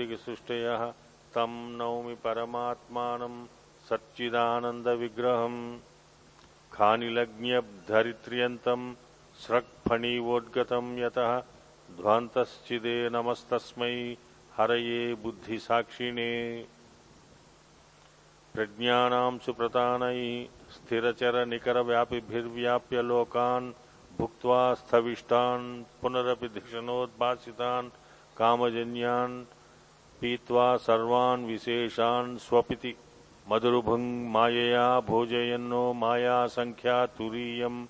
भौतिकसृष्टयः तं नौमि परमात्मानं सच्चिदानन्दविग्रहम्। खानिलग्न्यब्धरित्र्यन्तं स्रक्फणीवोद्गतं यतः ध्वान्तश्चिदे नमस्तस्मै हरये बुद्धिसाक्षिणे। प्रज्ञानां सुप्रतानैः स्थिरचरनिकरव्यापिभिर्व्याप्य लोकान् भुक्त्वा स्थविष्टान् पुनरपि धिषणोद्भासितान् कामजन्यान् पीत्वा सर्वान् विशेषान् स्वपिति। मधुरुभुङ् मायया भोजयन्नो मायासङ्ख्या तुरीयम्,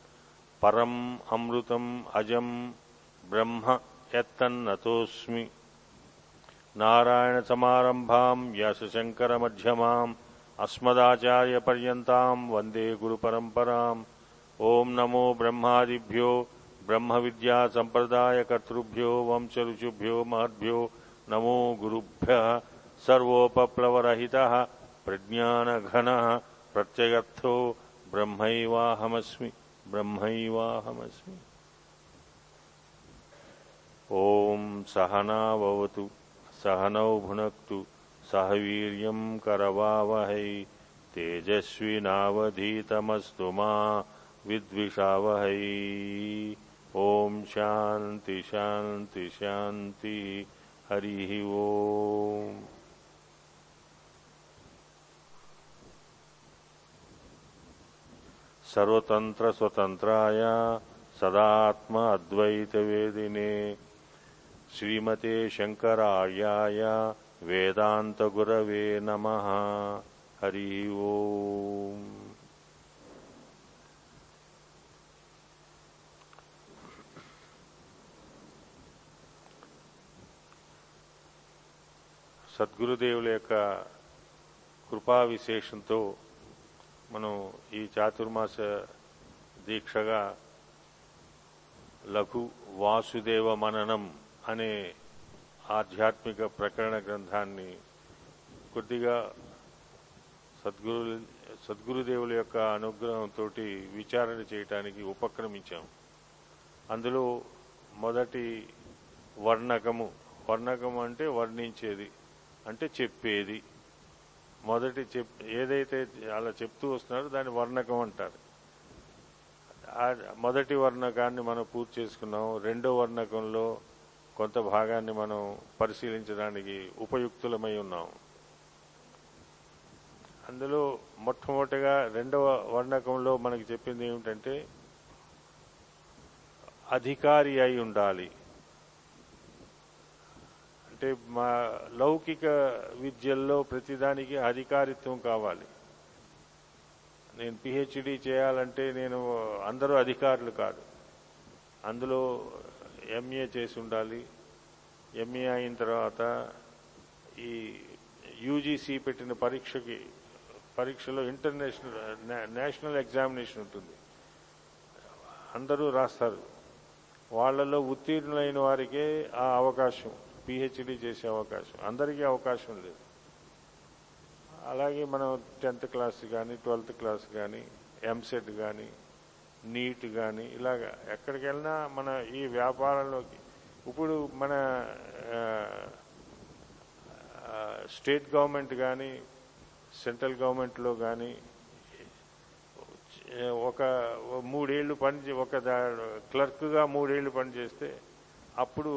परम् अमृतम् अजम्, ब्रह्म यत्तन्नतोऽस्मि। नारायणसमारम्भाम् व्यासशङ्करमध्यमाम् अस्मदाचार्यपर्यन्ताम्, वंदे गुरुपरम्पराम्। ॐ नमो ब्रह्मादिभ्यो, ब्रह्मविद्यासम्प्रदायकर्तृभ्यो, वंशऋषिभ्यो, महद्भ्यो नमो गुरुभ्यः सर्वोपप्लवरहितः प्रज्ञानघनः प्रत्यगर्थो ब्रह्मैवाहमस्मि ब्रह्मैवाहमस्मि। ॐ सहनावतु सहनौ भुनक्तु, सह वीर्यम् करवावहै तेजस्विनावधीतमस्तु मा विद्विषावहै। ॐ शान्ति शान्ति शान्ति। हरिः ओम्। सर्वतन्त्रस्वतन्त्राय सदात्म अद्वैतवेदिने श्रीमते शङ्करार्याय वेदान्तगुरवे नमः। हरि ओम् సద్గురుదేవుల యొక్క కృపా విశేషంతో మనం ఈ చాతుర్మాస దీక్షగా లఘు వాసుదేవ మననం అనే ఆధ్యాత్మిక ప్రకరణ గ్రంథాన్ని కొద్దిగా సద్గురు సద్గురుదేవుల యొక్క అనుగ్రహంతో విచారణ చేయటానికి ఉపక్రమించాం. అందులో మొదటి వర్ణకము వర్ణకం అంటే వర్ణించేది. అంటే చెప్పేది. మొదటి చెప్ ఏదైతే అలా చెప్తూ వస్తున్నారో దాన్ని వర్ణకం అంటారు. మొదటి వర్ణకాన్ని మనం పూర్తి చేసుకున్నాం. రెండో వర్ణకంలో కొంత భాగాన్ని మనం పరిశీలించడానికి ఉపయుక్తులమై ఉన్నాం. అందులో మొట్టమొదటిగా రెండవ వర్ణకంలో మనకి చెప్పింది ఏమిటంటే అధికారి అయి ఉండాలి. అంటే మా లౌకిక విద్యల్లో ప్రతిదానికి అధికారిత్వం కావాలి. నేను పిహెచ్డి చేయాలంటే నేను అందరూ అధికారులు కాదు. అందులో ఎంఏ చేసి ఉండాలి. ఎంఏ అయిన తర్వాత ఈ యూజీసీ పెట్టిన పరీక్షకి పరీక్షలో ఇంటర్నేషనల్ నేషనల్ ఎగ్జామినేషన్ ఉంటుంది. అందరూ రాస్తారు. వాళ్ళలో ఉత్తీర్ణులైన వారికే ఆ అవకాశం. పిహెచ్డి చేసే అవకాశం. అందరికీ అవకాశం లేదు. అలాగే మనం టెన్త్ క్లాస్ కానీ ట్వెల్త్ క్లాస్ కానీ ఎంసెట్ కానీ నీట్ కానీ ఇలాగ ఎక్కడికి వెళ్ళినా మన ఈ వ్యాపారంలోకి ఇప్పుడు మన స్టేట్ గవర్నమెంట్ కానీ సెంట్రల్ గవర్నమెంట్లో కానీ ఒక మూడేళ్ళు పని ఒక క్లర్క్గా మూడేళ్ళు పనిచేస్తే అప్పుడు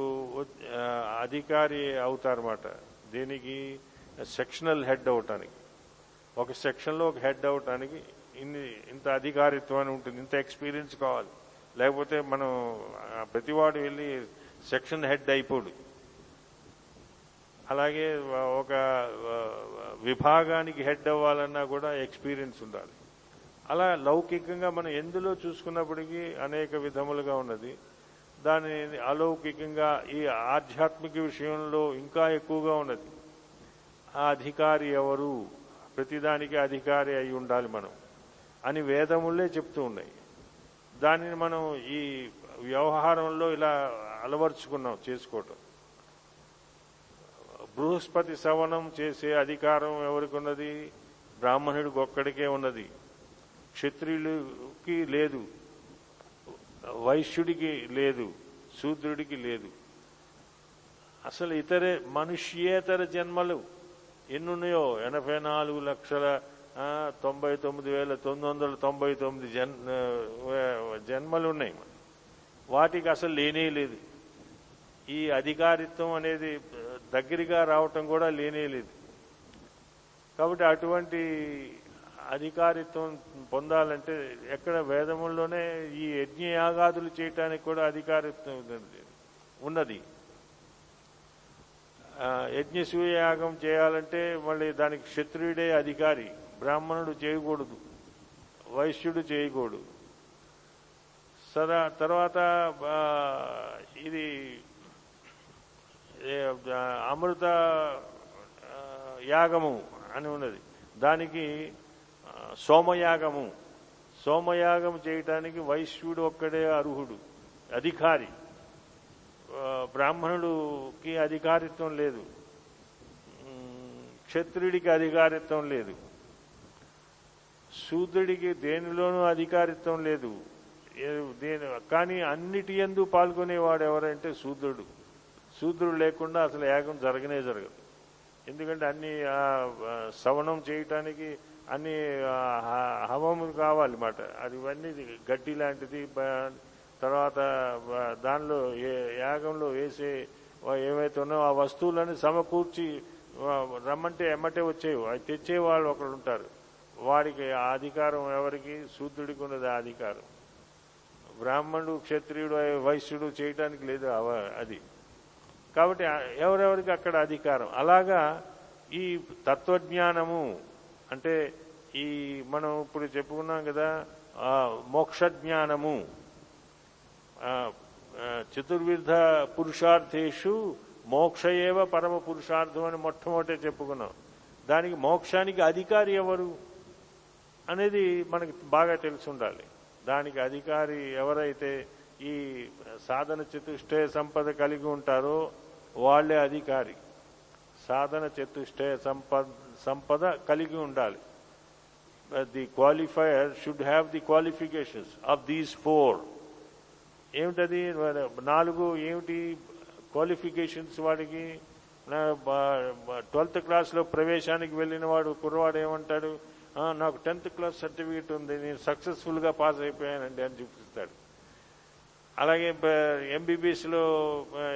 అధికారి అవుతారన్నమాట. దీనికి సెక్షనల్ హెడ్ అవటానికి. ఒక సెక్షన్లో ఒక హెడ్ అవటానికి ఇన్ని ఇంత అధికారిత్వం అని ఉంటుంది. ఇంత ఎక్స్పీరియన్స్ కావాలి. లేకపోతే మనం ప్రతివాడు వెళ్ళి సెక్షన్ హెడ్ అయిపోడు. అలాగే ఒక విభాగానికి హెడ్ అవ్వాలన్నా కూడా ఎక్స్పీరియన్స్ ఉండాలి. అలా లౌకికంగా మనం ఎందులో చూసుకున్నప్పటికీ అనేక విధములుగా ఉన్నది. దాని అలౌకికంగా ఈ ఆధ్యాత్మిక విషయంలో ఇంకా ఎక్కువగా ఉన్నది. ఆ అధికారి ఎవరు? ప్రతిదానికి అధికారి అయి ఉండాలి మనం అని వేదములే చెప్తూ ఉన్నాయి. దానిని మనం ఈ వ్యవహారంలో ఇలా అలవర్చుకున్నాం చేసుకోవటం. బృహస్పతి సవనం చేసే అధికారం ఎవరికి ఉన్నది? బ్రాహ్మణుడికి ఒక్కడికే ఉన్నది. క్షత్రియులకి లేదు. వైశ్యుడికి లేదు శూద్రుడికి లేదు. అసలు ఇతర మనుష్యేతర జన్మలు ఎన్నున్నాయో? ఎనభై నాలుగు లక్షల తొంభై తొమ్మిది వేల తొమ్మిది వందల తొంభై తొమ్మిది జన్ జన్మలు ఉన్నాయి వాటికి అసలు లేనే లేదు. ఈ అధికారిత్వం అనేది దగ్గరగా రావటం కూడా లేనే లేదు. కాబట్టి అటువంటి అధికారిత్వం పొందాలంటే ఎక్కడ వేదముల్లోనే ఈ యజ్ఞయాగాదులు చేయటానికి కూడా అధికారిత్వం ఉన్నది. ఉన్నది. యాగం యజ్ఞసూయయాగం చేయాలంటే మళ్ళీ దానికి క్షత్రియుడే అధికారి. బ్రాహ్మణుడు చేయకూడదు. వైశ్యుడు చేయకూడదు. సదా తర్వాత ఇది అమృత యాగము అని ఉన్నది. దానికి సోమయాగము. సోమయాగం చేయటానికి వైశ్యుడు ఒక్కడే అర్హుడు అధికారి. బ్రాహ్మణుడికి అధికారిత్వం లేదు. క్షత్రుడికి అధికారిత్వం లేదు. శూద్రుడికి దేనిలోనూ అధికారిత్వం లేదు. దేని కానీ అన్నిటి ఎందు పాల్గొనేవాడు ఎవరంటే శూద్రుడు. శూద్రుడు లేకుండా అసలు యాగం జరగనే జరగదు. ఎందుకంటే అన్ని శవనం చేయటానికి అన్ని హ- హవము కావాలి మాట. అది ఇవన్నీ గడ్డి లాంటిది తర్వాత దానిలో ఏ యాగంలో వేసే ఆ, ఏవైతే ఉన్నాయో ఆ వస్తువులను సమకూర్చి రమ్మంటే ఎమ్మటే వచ్చేవి. అవి తెచ్చేవాళ్ళు ఒకరు ఉంటారు. వాడికి ఆ అధికారం ఎవరికి? శూద్రుడికి ఉన్నది ఆ అధికారం. బ్రాహ్మణుడు క్షత్రియుడు వైశ్యుడు చేయటానికి లేదు అవ- అది. కాబట్టి ఎవరెవరికి అక్కడ అధికారం? అలాగా ఈ తత్వజ్ఞానము అంటే ఈ మనం ఇప్పుడు చెప్పుకున్నాం కదా మోక్ష జ్ఞానము చతుర్విధ పురుషార్థేషు మోక్ష ఏవ పరమ పురుషార్థం అని మొట్టమొదటే చెప్పుకున్నాం. దానికి మోక్షానికి అధికారి ఎవరు అనేది మనకి బాగా తెలిసి ఉండాలి. దానికి అధికారి ఎవరైతే ఈ సాధన చతుష్టయ సంపద కలిగి ఉంటారో వాళ్ళే అధికారి. సాధన చతుష్టయ సంపద సంపద కలిగి ఉండాలి. The qualifier should have the qualifications of these four ఏమిటది? నాలుగు ఏమిటి క్వాలిఫికేషన్స్ వాడికి? ట్వెల్త్ క్లాస్లో ప్రవేశానికి వెళ్ళిన వాడు కుర్రవాడు ఏమంటాడు? నాకు టెన్త్ క్లాస్ సర్టిఫికేట్ ఉంది నేను సక్సెస్ఫుల్గా పాస్ అయిపోయానండి అని చూపిస్తాడు. అలాగే ఎంబీబీఎస్లో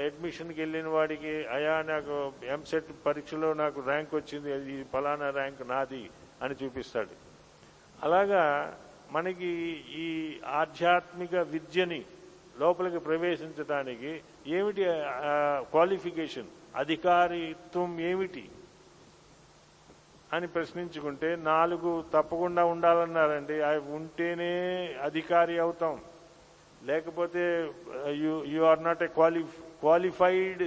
అడ్మిషన్కి వెళ్ళిన వాడికి అయా నాకు ఎంసెట్ పరీక్షలో నాకు ర్యాంక్ వచ్చింది అది ఫలానా ర్యాంక్ నాది అని చూపిస్తాడు. అలాగా మనకి ఈ ఆధ్యాత్మిక విద్యని లోపలికి ప్రవేశించడానికి ఏమిటి క్వాలిఫికేషన్ అధికారిత్వం ఏమిటి అని ప్రశ్నించుకుంటే నాలుగు తప్పకుండా ఉండాలన్నారండి. అవి ఉంటేనే అధికారి అవుతాం. లేకపోతే you you are not a quali qualified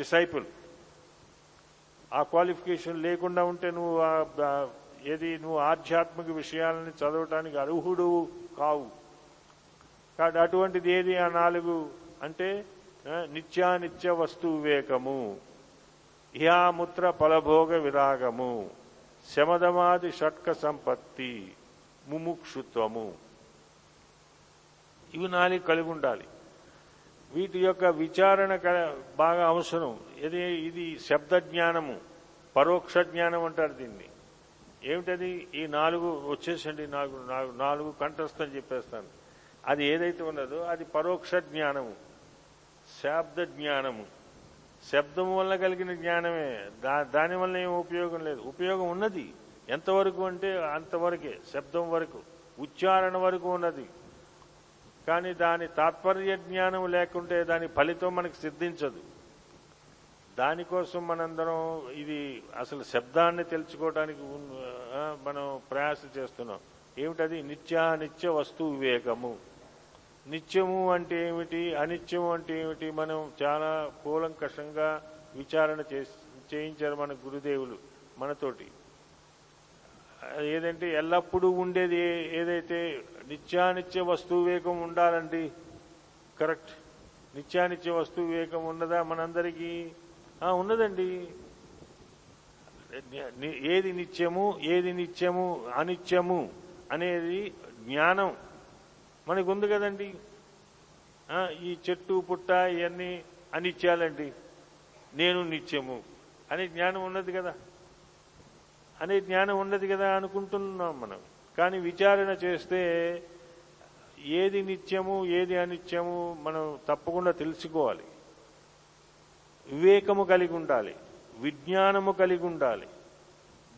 disciple ఆ క్వాలిఫికేషన్ లేకుండా ఉంటే నువ్వు ఏది నువ్వు ఆధ్యాత్మిక విషయాలని చదవటానికి అర్హుడు కావు. కాబట్టి అటువంటిది ఏది ఆ నాలుగు అంటే నిత్యానిత్య వస్తు వివేకము ఇహాముత్ర ఫలభోగ విరాగము శమదమాది షట్క సంపత్తి ముముక్షుత్వము. ఇవి నాలుగు కలిగి ఉండాలి. వీటి యొక్క విచారణ క- బాగా అవసరం. ఇది ఇది శబ్ద జ్ఞానము పరోక్ష జ్ఞానం అంటారు దీన్ని. ఏమిటది? ఈ నాలుగు వచ్చేసండి నాలుగు నాలుగు కంఠస్థం చెప్పేస్తాను. అది ఏదైతే ఉన్నదో అది పరోక్ష జ్ఞానము. శాబ్ద జ్ఞానము. శబ్దం వల్ల కలిగిన జ్ఞానమే. దా దానివల్ల ఏం ఉపయోగం లేదు. ఉపయోగం ఉన్నది. ఎంతవరకు అంటే అంతవరకే. శబ్దం వరకు. ఉచ్చారణ వరకు ఉన్నది. కానీ దాని తాత్పర్య జ్ఞానం లేకుంటే దాని ఫలితం మనకు సిద్ధించదు. దానికోసం మనందరం ఇది అసలు శబ్దాన్ని తెలుసుకోవడానికి మనం ప్రయాస చేస్తున్నాం. ఏమిటది? నిత్యానిత్య వస్తు వివేకము. నిత్యము అంటే ఏమిటి? అనిత్యము అంటే ఏమిటి? మనం చాలా కూలంకషంగా విచారణ చేసి చేయించారు మన గురుదేవులు మనతోటి. ఏదంటే ఎల్లప్పుడూ ఉండేది ఏదైతే నిత్యానిత్య వస్తు వేగం ఉండాలండి. కరెక్ట్. నిత్యానిత్య వస్తు వేగం ఉన్నదా? మనందరికీ ఉన్నదండి. ఏది నిత్యము ఏది నిత్యము అనిత్యము అనేది జ్ఞానం. మనకు ఉంది కదండి ఈ చెట్టు పుట్ట ఇవన్నీ అనిత్యాలండి. నేను నిత్యము అనే జ్ఞానం ఉన్నది కదా. అనే జ్ఞానం ఉండదు కదా అనుకుంటున్నాం మనం. కానీ విచారణ చేస్తే ఏది నిత్యము ఏది అనిత్యము మనం తప్పకుండా తెలుసుకోవాలి. వివేకము కలిగి ఉండాలి. విజ్ఞానము కలిగి ఉండాలి.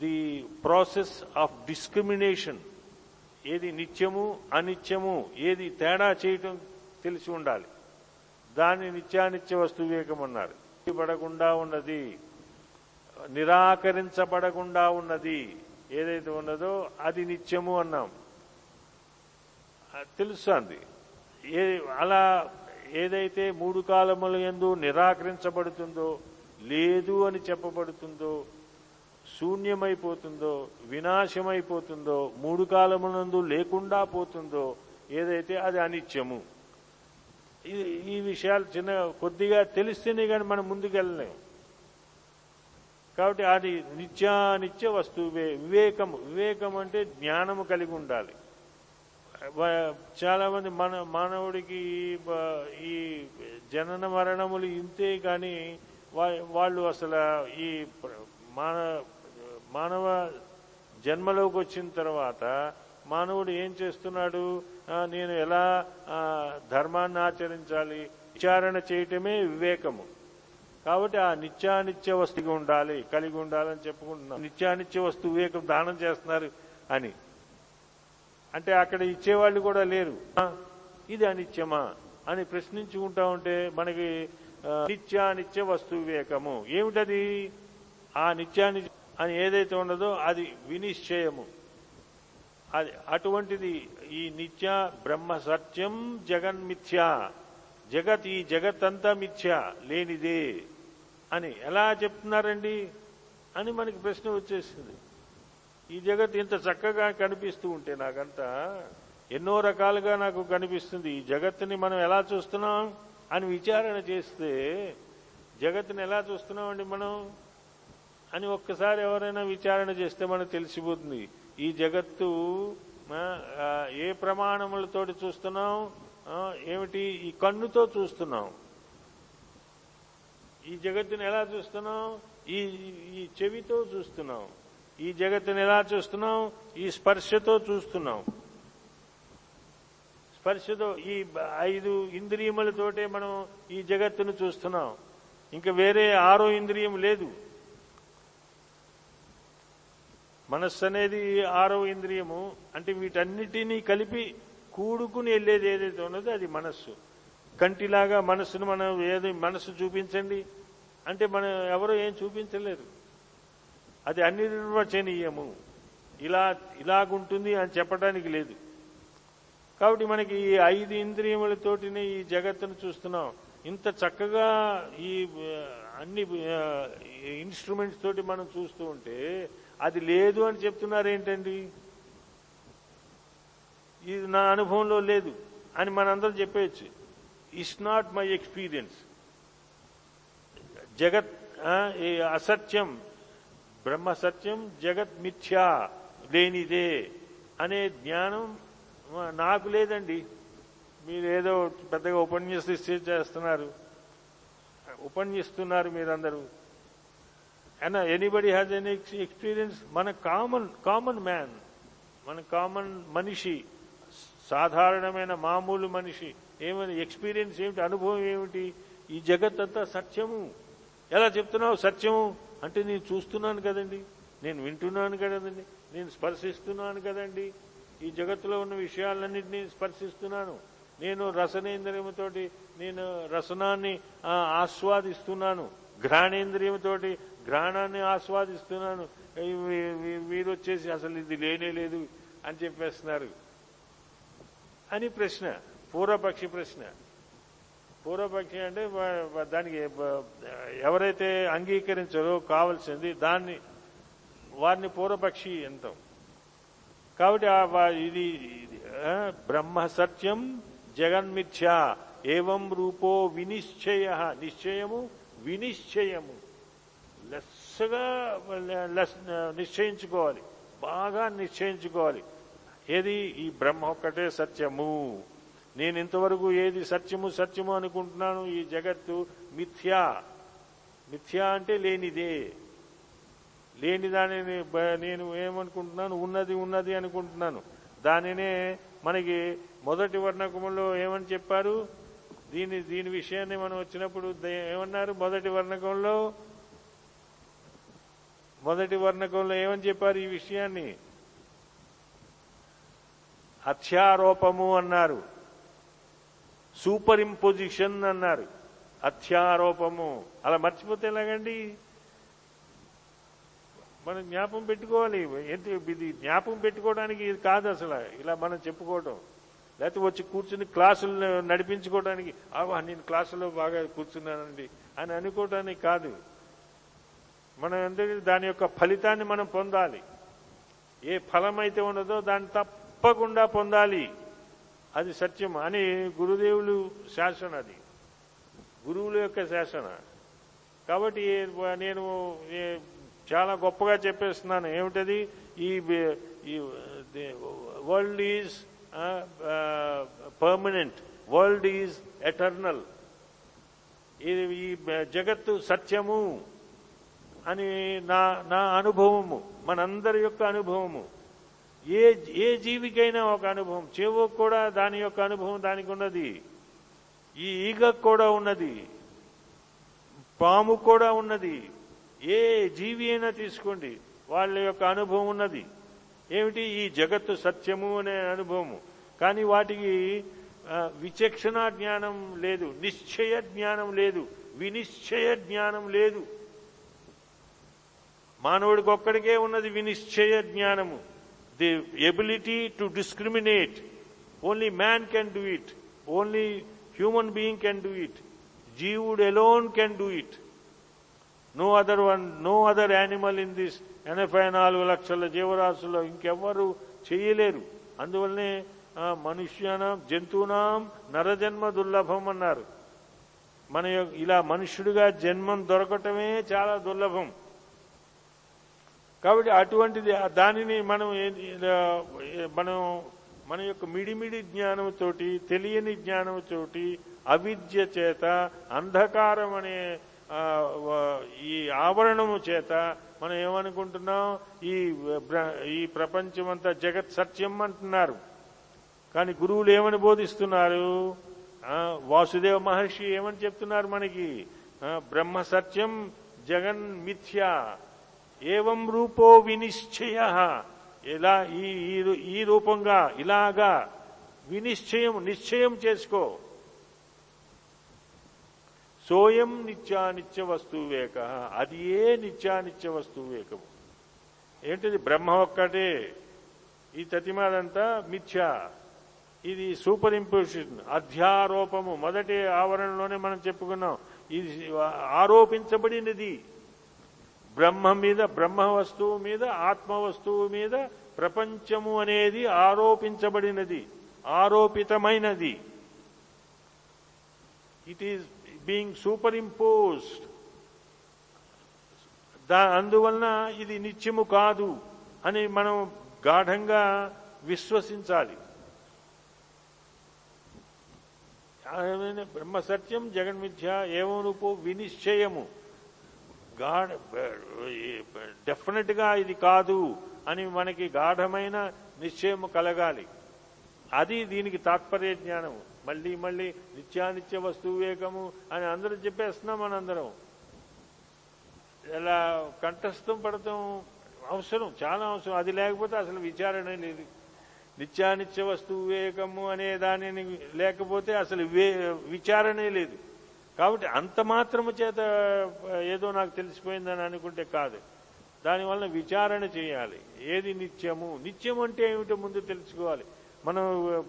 ది ప్రాసెస్ ఆఫ్ డిస్క్రిమినేషన్ ఏది నిత్యము అనిత్యము ఏది తేడా చేయటం తెలిసి ఉండాలి. దాన్ని నిత్యానిత్య వస్తు వివేకం అన్నారు. పడకుండా ఉన్నది. నిరాకరించబడకుండా ఉన్నది. ఏదైతే ఉన్నదో అది నిత్యము అన్నాం. అది తెలుస్తుంది. ఏ అలా ఏదైతే మూడు కాలముల ఎందు నిరాకరించబడుతుందో లేదు అని చెప్పబడుతుందో శూన్యమైపోతుందో వినాశమైపోతుందో మూడు కాలమునందు లేకుండా పోతుందో ఏదైతే అది అనిత్యము. ఈ- ఈ విషయాలు చిన్న కొద్దిగా తెలిస్తేనే కానీ మనం ముందుకెళ్ళలేము కాబట్టి అది నిత్యానిత్య వస్తువు వివేకం వివేకం అంటే జ్ఞానము కలిగి ఉండాలి. చాలామంది చాలా మంది మన మానవుడికి ఈ జనన మరణములు ఇంతే కానీ వా- వాళ్ళు అసలు ఈ మాన మానవ జన్మలోకి వచ్చిన తర్వాత మానవుడు ఏం చేస్తున్నాడు? నేను ఎలా ధర్మాన్ని ఆచరించాలి? విచారణ చేయటమే వివేకము. కాబట్టి ఆ నిత్యానిత్య వస్తువు ఉండాలి కలిగి ఉండాలని చెప్పుకుంటున్నాం. నిత్యానిత్య వస్తువు వివేకం దానం చేస్తున్నారు అని. అంటే అక్కడ ఇచ్చేవాళ్ళు కూడా లేరు. ఇది అనిత్యమా అని ప్రశ్నించుకుంటా ఉంటే మనకి నిత్యానిత్య వస్తు వివేకము. ఏమిటది? ఆ నిత్యాని అని ఏదైతే ఉండదో అది వినిశ్చయము. అది అటువంటిది ఈ నిత్య బ్రహ్మ సత్యం జగన్మిథ్య. జగత్ ఈ జగత్ అంతా మిథ్య లేనిదే. అని ఎలా చెప్తున్నారండి అని మనకి ప్రశ్న వచ్చేసింది. ఈ జగత్ ఇంత చక్కగా కనిపిస్తూ ఉంటే నాకంతా ఎన్నో రకాలుగా నాకు కనిపిస్తుంది. ఈ జగత్తుని మనం ఎలా చూస్తున్నాం అని విచారణ చేస్తే జగత్తుని ఎలా చూస్తున్నామండి మనం? అని ఒక్కసారి ఎవరైనా విచారణ చేస్తే మనకు తెలిసిపోతుంది. ఈ జగత్తు ఏ ప్రమాణములతోటి చూస్తున్నాం? ఏమిటి? ఈ కన్నుతో చూస్తున్నాం. ఈ జగత్తుని ఎలా చూస్తున్నాం? ఈ ఈ చెవితో చూస్తున్నాం. ఈ జగత్తుని ఎలా చూస్తున్నాం? ఈ స్పర్శతో చూస్తున్నాం. స్పర్శతో ఈ ఐదు ఇంద్రియములతోటే మనం ఈ జగత్తును చూస్తున్నాం. ఇంకా వేరే ఆరో ఇంద్రియం లేదు. మనస్సు అనేది ఆరో ఇంద్రియము. అంటే వీటన్నిటినీ కలిపి కూడుకుని వెళ్ళేది ఏదైతే ఉన్నదో అది మనస్సు. కంటిలాగా మనస్సును మనం ఏది మనస్సు చూపించండి. అంటే మనం ఎవరో ఏం చూపించలేదు. అది అన్ని నిర్వచనీయము. ఇలా ఇలాగుంటుంది అని చెప్పడానికి లేదు. కాబట్టి మనకి ఈ ఐదు ఇంద్రియములతోటినే ఈ జగత్తును చూస్తున్నాం. ఇంత చక్కగా ఈ అన్ని ఇన్స్ట్రుమెంట్స్ తోటి మనం చూస్తూ ఉంటే అది లేదు అని చెప్తున్నారు ఏంటండి ఇది నా అనుభవంలో లేదు అని మనందరం చెప్పేయచ్చు. ఇట్స్ నాట్ మై ఎక్స్పీరియన్స్ జగత్ ఈ అసత్యం బ్రహ్మ సత్యం జగత్ మిథ్యా లేనిదే అనే జ్ఞానం నాకు లేదండి. మీరు ఏదో పెద్దగా ఉపన్యసిస్తే చేస్తున్నారు. ఉపన్యస్తున్నారు మీరందరూ. And anybody has an experience మన కామన్ కామన్ మ్యాన్ మన కామన్ మనిషి సాధారణమైన మామూలు మనిషి ఏమైనా ఎక్స్పీరియన్స్ ఏమిటి అనుభవం ఏమిటి? ఈ జగత్ అంతా సత్యము. ఎలా చెప్తున్నావు సత్యము? అంటే నేను చూస్తున్నాను కదండి. నేను వింటున్నాను కదండి. నేను స్పర్శిస్తున్నాను కదండి. ఈ జగత్తులో ఉన్న విషయాలన్నింటినీ స్పర్శిస్తున్నాను. నేను రసనేంద్రియముతోటి నేను రసనాన్ని ఆస్వాదిస్తున్నాను. ఘ్రాణేంద్రియముతోటి ఘ్రాణాన్ని ఆస్వాదిస్తున్నాను. మీరు వీరు వచ్చేసి అసలు ఇది లేనే లేదు అని చెప్పేస్తున్నారు. అని ప్రశ్న పూర్వపక్షి ప్రశ్న. పూర్వపక్షి అంటే దానికి ఎవరైతే అంగీకరించరో కావలసింది దాన్ని వారిని పూర్వపక్షి అంటాం. కాబట్టి ఇది ఇది, బ్రహ్మ సత్యం జగన్మిథ్య ఏవం రూపో వినిశ్చయ. నిశ్చయము వినిశ్చయము. లెస్సగా లెస్ నిశ్చయించుకోవాలి. బాగా నిశ్చయించుకోవాలి. ఏది? ఈ బ్రహ్మ ఒక్కటే సత్యము. నేను ఇంతవరకు ఏది సత్యము సత్యము అనుకుంటున్నాను? ఈ జగత్తు మిథ్యా. మిథ్యా అంటే లేనిదే. లేని దానిని నేను ఏమనుకుంటున్నాను? ఉన్నది ఉన్నది అనుకుంటున్నాను. దానినే మనకి మొదటి వర్ణకములో ఏమని చెప్పారు? దీని దీని విషయాన్ని మనం వచ్చినప్పుడు ద- ఏమన్నారు? మొదటి వర్ణకంలో మొదటి వర్ణకంలో ఏమని చెప్పారు ఈ విషయాన్ని? అత్యారోపము అన్నారు. సూపర్ ఇంపోజిషన్ అన్నారు. అత్యారోపము. అలా మర్చిపోతే ఎలాగండి? మనం జ్ఞాపం పెట్టుకోవాలి. ఏంటి ఇది జ్ఞాపం పెట్టుకోవడానికి ఇది కాదు అసలు. ఇలా మనం చెప్పుకోవటం. లేకపోతే వచ్చి కూర్చుని క్లాసులు నడిపించుకోవడానికి ఆవా నేను క్లాసులో బాగా కూర్చున్నానండి అని అనుకోవటానికి కాదు. మనం ఎందుకంటే దాని యొక్క ఫలితాన్ని మనం పొందాలి. ఏ ఫలం అయితే ఉన్నదో దాన్ని తప్పకుండా పొందాలి. అది సత్యం. అని గురుదేవులు శాసన అది. గురువుల యొక్క శాసన. కాబట్టి నేను చాలా గొప్పగా చెప్పేస్తున్నాను. ఏమిటది? ఈ ఈ world is permanent. World is eternal. ఇది ఈ జగత్తు సత్యము అని నా నా అనుభవము మనందరి యొక్క అనుభవము. ఏ ఏ జీవికైనా ఒక అనుభవం. చెవుకు కూడా దాని యొక్క అనుభవం దానికి ఉన్నది. ఈ ఈగకు కూడా ఉన్నది. పాము కూడా ఉన్నది. ఏ జీవి అయినా తీసుకోండి. వాళ్ళ యొక్క అనుభవం ఉన్నది. ఏమిటి? ఈ జగత్తు సత్యము అనే అనుభవము. కానీ వాటికి విచక్షణ జ్ఞానం లేదు. నిశ్చయ జ్ఞానం లేదు. వినిశ్చయ జ్ఞానం లేదు. మానవుడికి ఒక్కడికే ఉన్నది వినిశ్చయ జ్ఞానము. The ability to discriminate only man can do it only human being can do it జీవుడ్ alone can do it no other one no other animal in this ఎనభై నాలుగు లక్షల జీవరాశుల్లో ఇంకెవ్వరు చేయలేరు. అందువల్లనే ఆ, మనుష్యానం జంతువునాం నరజన్మ దుర్లభం అన్నారు. మన ఇలా మనుష్యుడిగా జన్మం దొరకటమే చాలా దుర్లభం. కాబట్టి అటువంటిది దానిని మనం మనం మన యొక్క మిడిమిడి జ్ఞానంతోటి తెలియని జ్ఞానంతోటి అవిద్య చేత అంధకారం అనే ఈ ఆవరణము చేత మనం ఏమనుకుంటున్నాం? ఈ బ్ర- ఈ ప్రపంచమంతా జగత్ సత్యం అంటున్నారు. కానీ గురువులు ఏమని బోధిస్తున్నారు? వాసుదేవ మహర్షి ఏమని చెప్తున్నారు మనకి? బ్రహ్మ సత్యం జగన్ మిథ్య. ఏవం రూపో వినిశ్చయ. ఇలా ఈ ఈ రూ- ఈ రూపంగా ఇలాగా వినిశ్చయం నిశ్చయం చేసుకో. సోయం నిత్యానిత్య వస్తువేక. అది ఏ నిత్యానిత్య వస్తువేకము? ఏంటిది బ్రహ్మ ఒక్కటే? ఈ తతిమాదంతా మిథ్య. ఇది సూపర్ ఇంపోజిషన్ అధ్యారోపము. మొదటి ఆవరణలోనే మనం చెప్పుకున్నాం. ఇది ఆరోపించబడినది. బ్రహ్మ మీద బ్రహ్మ వస్తువు మీద ఆత్మ వస్తువు మీద ప్రపంచము అనేది ఆరోపించబడినది ఆరోపితమైనది. It is being superimposed దా అందువలన ఇది నిత్యము కాదు అని మనం గాఢంగా విశ్వసించాలి. బ్రహ్మ సత్యం జగన్మిథ్య ఏమనుకో వినిశ్చయము. గాఢ డెఫినెట్గా ఇది కాదు అని మనకి గాఢమైన నిశ్చయము కలగాలి. అది దీనికి తాత్పర్య జ్ఞానము. మళ్ళీ మళ్ళీ నిత్యానిత్య వస్తువేకము అని అందరూ చెప్పేస్తున్నాం మనందరం. ఇలా కంఠస్థం పడతాం అవసరం చాలా అవసరం. అది లేకపోతే అసలు విచారణ లేదు. నిత్యానిత్య వస్తువు వేగము అనే దానిని లేకపోతే అసలు వే విచారణే లేదు. కాబట్టి అంత మాత్రము చేత ఏదో నాకు తెలిసిపోయిందని అనుకుంటే కాదు. దానివల్ల విచారణ చేయాలి. ఏది నిత్యము? నిత్యం అంటే ఏమిటో ముందు తెలుసుకోవాలి. మనం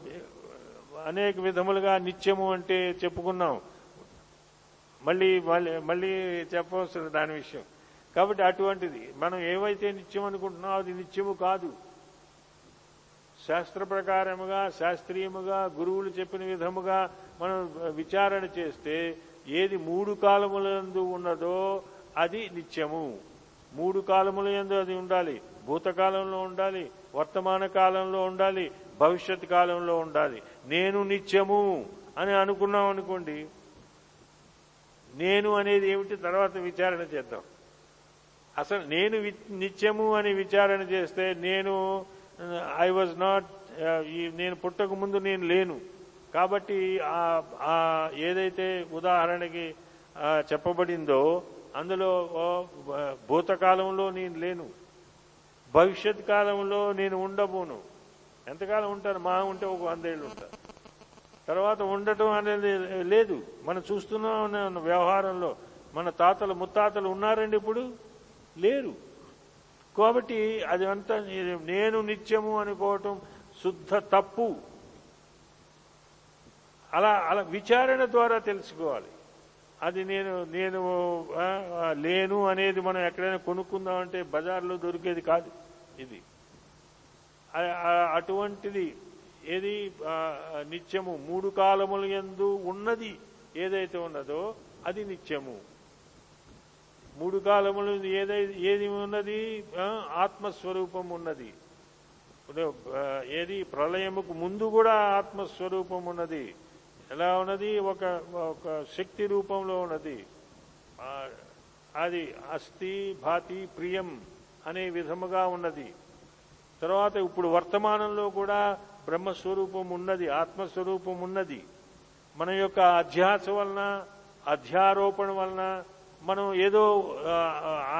అనేక విధములుగా నిత్యము అంటే చెప్పుకున్నాం. మళ్ళీ మళ్ళీ మళ్ళీ చెప్పవలసిన దాని విషయం. కాబట్టి అటువంటిది. మనం ఏవైతే నిత్యం అనుకుంటున్నామో అది నిత్యము కాదు. శాస్త్ర ప్రకారముగా శాస్త్రీయముగా గురువులు చెప్పిన విధముగా మనం విచారణ చేస్తే ఏది మూడు కాలములందు ఉన్నదో అది నిత్యము. మూడు కాలముల యందు అది ఉండాలి. భూతకాలంలో ఉండాలి వర్తమాన కాలంలో ఉండాలి భవిష్యత్ కాలంలో ఉండాలి. నేను నిత్యము అని అనుకున్నాం అనుకోండి నేను అనేది ఏమిటి? తర్వాత విచారణ చేద్దాం. అసలు నేను వి- నిత్యము అని విచారణ చేస్తే నేను ఐ వాజ్ నాట్ నేను పుట్టక ముందు నేను లేను. కాబట్టి ఏదైతే ఉదాహరణకి చెప్పబడిందో అందులో భూతకాలంలో నేను లేను. భవిష్యత్ కాలంలో నేను ఉండబోను. ఎంతకాలం ఉంటారు? మా ఉంటే ఒక వందేళ్ళు ఉంటారు. తర్వాత ఉండటం అనేది లేదు. మనం చూస్తున్నాం ఉన్న వ్యవహారంలో మన తాతలు ముత్తాతలు ఉన్నారండి ఇప్పుడు? లేరు. కాబట్టి అది అంతా నేను నిత్యము అనుకోవటం శుద్ధ తప్పు. అలా అలా విచారణ ద్వారా తెలుసుకోవాలి. అది నేను నేను లేను అనేది మనం ఎక్కడైనా కొనుక్కుందామంటే బజార్లో దొరికేది కాదు ఇది. అటువంటిది ఏది నిత్యము మూడు కాలముల ఎందు ఉన్నది ఏదైతే ఉన్నదో అది నిత్యము. మూడు కాలములు ఏదైతే ఏది ఉన్నది? ఆత్మస్వరూపం ఉన్నది. ఏది? ప్రళయముకు ముందు కూడా ఆత్మస్వరూపం ఉన్నది. ఎలా ఉన్నది? ఒక ఒక శక్తి రూపంలో ఉన్నది. అది అస్థి భాతి ప్రియం అనే విధముగా ఉన్నది. తర్వాత ఇప్పుడు వర్తమానంలో కూడా బ్రహ్మస్వరూపం ఉన్నది ఆత్మస్వరూపం ఉన్నది. మన యొక్క అధ్యాస వలన అధ్యారోపణ వలన మనం ఏదో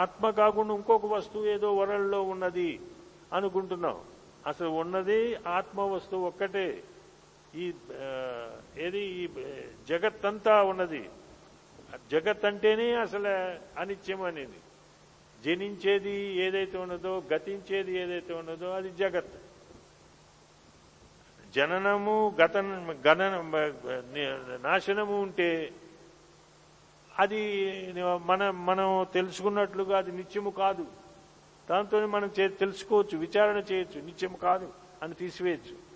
ఆత్మ కాకుండా ఇంకొక వస్తువు ఏదో వరల్లో ఉన్నది అనుకుంటున్నాం. అసలు ఉన్నది ఆత్మ వస్తువు ఒక్కటే. ఈ ఏది ఈ జగత్తంతా ఉన్నది. జగత్ అంటేనే అసలు అనిత్యం అనేది. జనించేది ఏదైతే ఉన్నదో గతించేది ఏదైతే ఉన్నదో అది జగత్. జననము గత గణన నాశనము ఉంటే అది మన మనం తెలుసుకున్నట్లుగా అది నిత్యము కాదు. దాంతో మనం చే- తెలుసుకోవచ్చు విచారణ చేయొచ్చు నిత్యము కాదు అని తీసివేయచ్చు.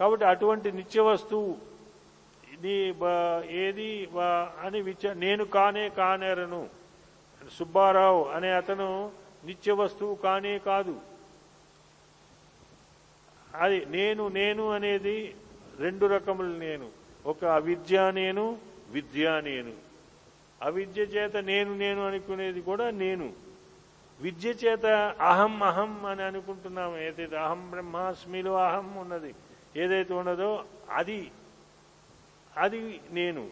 కాబట్టి అటువంటి నిత్య వస్తువు ఇది ఏది అని విచ నేను కానే కానేరను. సుబ్బారావు అనే అతను నిత్య వస్తువు కానే కాదు. అది నేను నేను అనేది రెండు రకములు నేను. ఒక అవిద్య నేను విద్య నేను. అవిద్య చేత నేను నేను అనుకునేది కూడా నేను. విద్య చేత అహం అహం అని అనుకుంటున్నాము ఏదైతే అహం బ్రహ్మాస్మిలో అహం ఉన్నది. ఏదైతే ఉన్నదో అది అది నేను.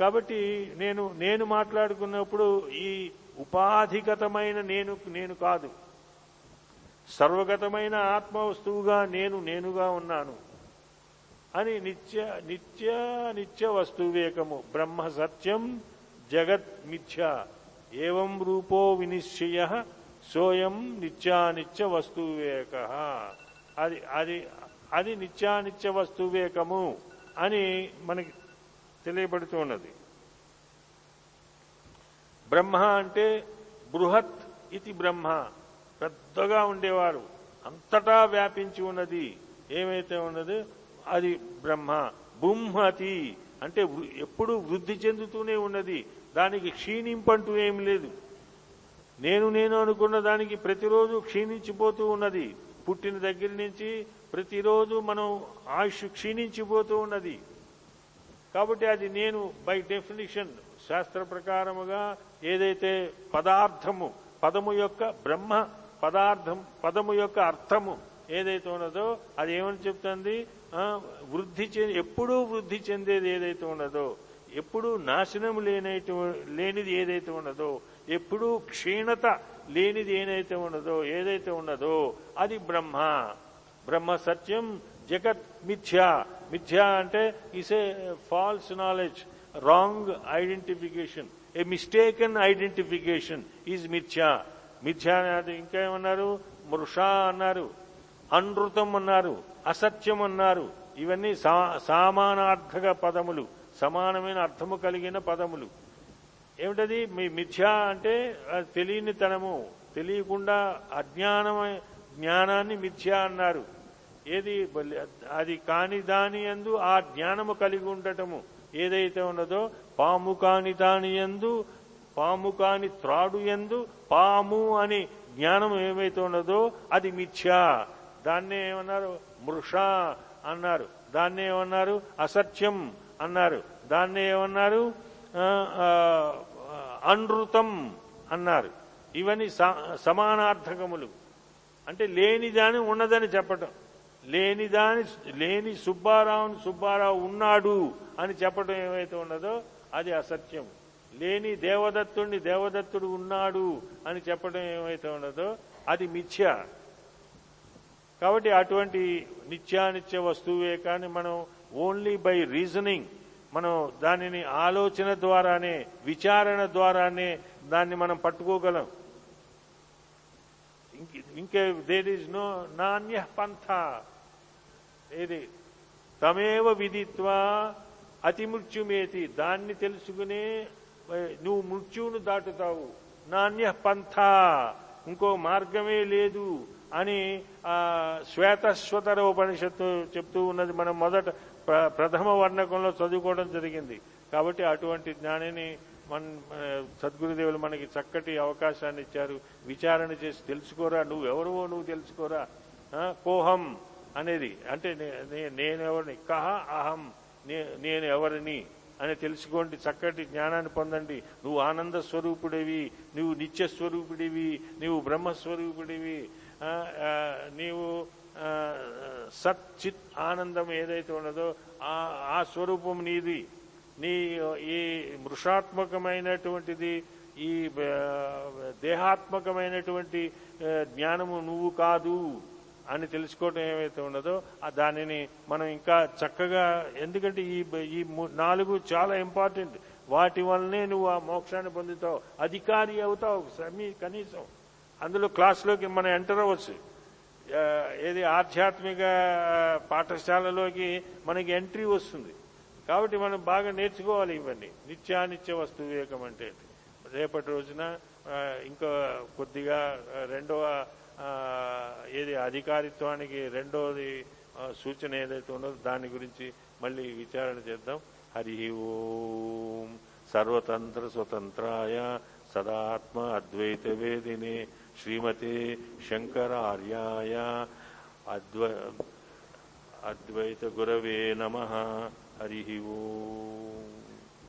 కాబట్టి నేను నేను మాట్లాడుకున్నప్పుడు ఈ ఉపాధిగతమైన నేను నేను కాదు. సర్వగతమైన ఆత్మ వస్తువుగా నేను నేనుగా ఉన్నాను. అని నిత్య నిత్య నిత్య వస్తువేకము బ్రహ్మ సత్యం జగత్ మిథ్య. ఏవం రూపో వినిశ్చయ సోయం నిత్యానిత్య వస్తువేక అది అది అది నిత్యానిత్య వస్తువేకము అని మనకి తెలియబడుతున్నది బ్రహ్మ అంటే బృహత్ ఇది బ్రహ్మ. పెద్దగా ఉండేవారు. అంతటా వ్యాపించి ఉన్నది. ఏమైతే ఉన్నది? అది బ్రహ్మ. బుంహతి అంటే వృ- ఎప్పుడూ వృద్ధి చెందుతూనే ఉన్నది. దానికి క్షీణింపంటూ ఏమి లేదు. నేను నేను అనుకున్న దానికి ప్రతిరోజు క్షీణించిపోతూ ఉన్నది. పుట్టిన దగ్గర నుంచి ప్రతిరోజు మనం ఆయుష్ క్షీణించిపోతూ ఉన్నది. కాబట్టి అది నేను బై డెఫినిషన్ శాస్త్ర ప్రకారముగా ఏదైతే పదార్థము పదము యొక్క బ్రహ్మ పదార్థం పదము యొక్క అర్థము ఏదైతే ఉన్నదో అది ఏమని చెప్తుంది? వృద్ధి చె ఎప్పుడూ వృద్ధి చెందేది ఏదైతే ఉన్నదో ఎప్పుడూ నాశనం లేనైతే లేనిది ఏదైతే ఉన్నదో ఎప్పుడూ క్షీణత లేనిది ఏదైతే ఉన్నదో ఏదైతే ఉన్నదో అది బ్రహ్మ. బ్రహ్మ సత్యం జగత్ మిథ్య. మిథ్య అంటే is a false knowledge wrong identification a mistaken identification is మిథ్య. మిథ్యా అనేది ఇంకా ఏమన్నారు మృషా అన్నారు. అనృతం అన్నారు. అసత్యం అన్నారు. ఇవన్నీ సా సామానార్థక పదములు. సమానమైన అర్థము కలిగిన పదములు. ఏమిటది? మీ మిథ్య అంటే అది తెలియకుండా అజ్ఞానమై జ్ఞానాన్ని మిథ్య అన్నారు. ఏది అది కాని దాని ఎందు ఆ జ్ఞానము కలిగి ఉండటము ఏదైతే ఉన్నదో పాము కాని దాని ఎందు పాము కాని త్రాడు ఎందు పాము అని జ్ఞానం ఏమైతే ఉన్నదో అది మిథ్యా. దాన్నే ఏమన్నారు? మృష అన్నారు. దాన్నే ఏమన్నారు? అసత్యం అన్నారు. దాన్నే ఏమన్నారు? అనృతం అన్నారు. ఇవన్నీ స- సమానార్థకములు. అంటే లేనిదాని ఉన్నదని చెప్పటం. లేనిదాని లేని సుబ్బారావుని సుబ్బారావు ఉన్నాడు అని చెప్పడం ఏమైతే ఉన్నదో అది అసత్యం. లేని దేవదత్తుడిని దేవదత్తుడు ఉన్నాడు అని చెప్పడం ఏమైతే ఉన్నదో అది మిథ్య. కాబట్టి అటువంటి నిత్యానిత్య వస్తువే కానీ మనం ఓన్లీ బై రీజనింగ్ మనం దానిని ఆలోచన ద్వారానే విచారణ ద్వారానే దాన్ని మనం పట్టుకోగలం. ఇంకే దేర్ ఈజ్ నో నాణ్య పంథ ఏది? తమేవ విదిత్వా అతిమృత్యుమేతి. దాన్ని తెలుసుకునే నువ్వు మృత్యువును దాటుతావు. నాణ్య పంథ. ఇంకో మార్గమే లేదు అని శ్వేతశ్వతర ఉపనిషత్తు చెప్తూ ఉన్నది. మనం మొదట ప్ర- ప్రథమ వర్ణకంలో చదువుకోవడం జరిగింది. కాబట్టి అటువంటి జ్ఞానిని మన సద్గురుదేవులు మనకి చక్కటి అవకాశాన్ని ఇచ్చారు. విచారణ చేసి తెలుసుకోరా? నువ్వెవరువో నువ్వు తెలుసుకోరా? కోహం. అనేది అంటే నే- నే- నేను ఎవరిని కహ అహం నేను ఎవరిని అని తెలుసుకోండి చక్కటి జ్ఞానాన్ని పొందండి. నువ్వు ఆనంద స్వరూపుడివి నువ్వు నిత్య స్వరూపుడివి నువ్వు బ్రహ్మస్వరూపుడివి నీవు సత్ చిత్ ఆనందం ఏదైతే ఉన్నదో ఆ ఆ స్వరూపం నీది. నీ ఈ మృషాత్మకమైనటువంటిది ఈ దేహాత్మకమైనటువంటి జ్ఞానము నువ్వు కాదు. అని తెలుసుకోవటం ఏమైతే ఉండదో దానిని మనం ఇంకా చక్కగా ఎందుకంటే ఈ ఈ నాలుగు చాలా ఇంపార్టెంట్. వాటి వల్లనే నువ్వు ఆ మోక్షాన్ని పొందుతావు. అధికారి అవుతావు సమీ కనీసం. అందులో క్లాస్లోకి మనం ఎంటర్ అవ్వచ్చు. ఏది ఆధ్యాత్మిక పాఠశాలలోకి మనకి ఎంట్రీ వస్తుంది. కాబట్టి మనం బాగా నేర్చుకోవాలి ఇవన్నీ. నిత్యానిత్య వస్తు వివేకం అంటే రేపటి రోజున ఇంకా కొద్దిగా రెండవ ఏది అధికారిత్వానికి రెండవది సూచన ఏదైతే ఉన్నదో దాని గురించి మళ్ళీ విచారణ చేద్దాం. హరి ఓం. సర్వతంత్ర స్వతంత్రాయ సదాత్మ అద్వైత వేదినే శ్రీమతే శంకరార్యాయ అద్వ అద్వైత గురవే నమ. హరి ఓం.